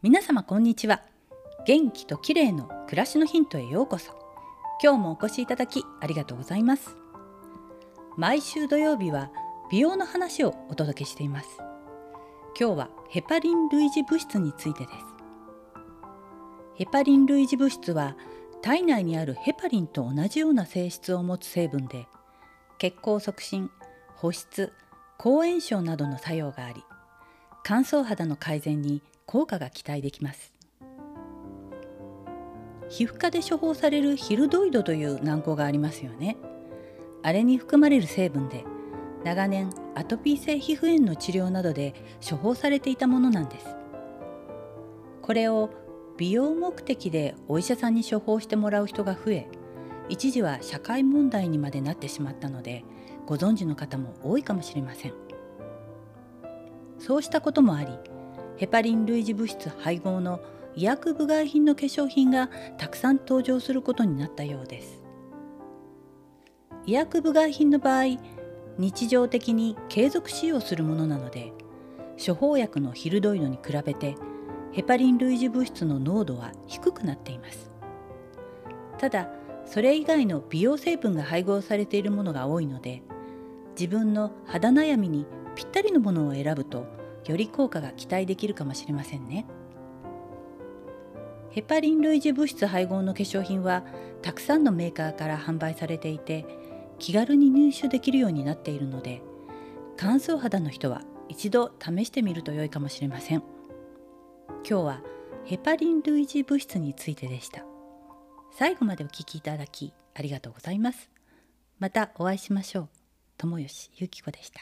皆様こんにちは。元気と綺麗の暮らしのヒントへようこそ。今日もお越しいただきありがとうございます。毎週土曜日は美容の話をお届けしています。今日はヘパリン類似物質についてです。ヘパリン類似物質は体内にあるヘパリンと同じような性質を持つ成分で血行促進保湿抗炎症などの作用があり乾燥肌の改善に効果が期待できます。皮膚科で処方されるヒルドイドという軟膏がありますよね。あれに含まれる成分で長年アトピー性皮膚炎の治療などで処方されていたものなんです。これを美容目的でお医者さんに処方してもらう人が増え一時は社会問題にまでなってしまったのでご存知の方も多いかもしれません。そうしたこともありヘパリン類似物質配合の医薬部外品の化粧品がたくさん登場することになったようです。医薬部外品の場合日常的に継続使用するものなので処方薬のヒルドイドに比べてヘパリン類似物質の濃度は低くなっています。ただそれ以外の美容成分が配合されているものが多いので自分の肌悩みにぴったりのものを選ぶとより効果が期待できるかもしれませんね。ヘパリン類似物質配合の化粧品はたくさんのメーカーから販売されていて気軽に入手できるようになっているので乾燥肌の人は一度試してみると良いかもしれません。今日はヘパリン類似物質についてでした。最後までお聞きいただきありがとうございます。またお会いしましょう。友吉ゆき子でした。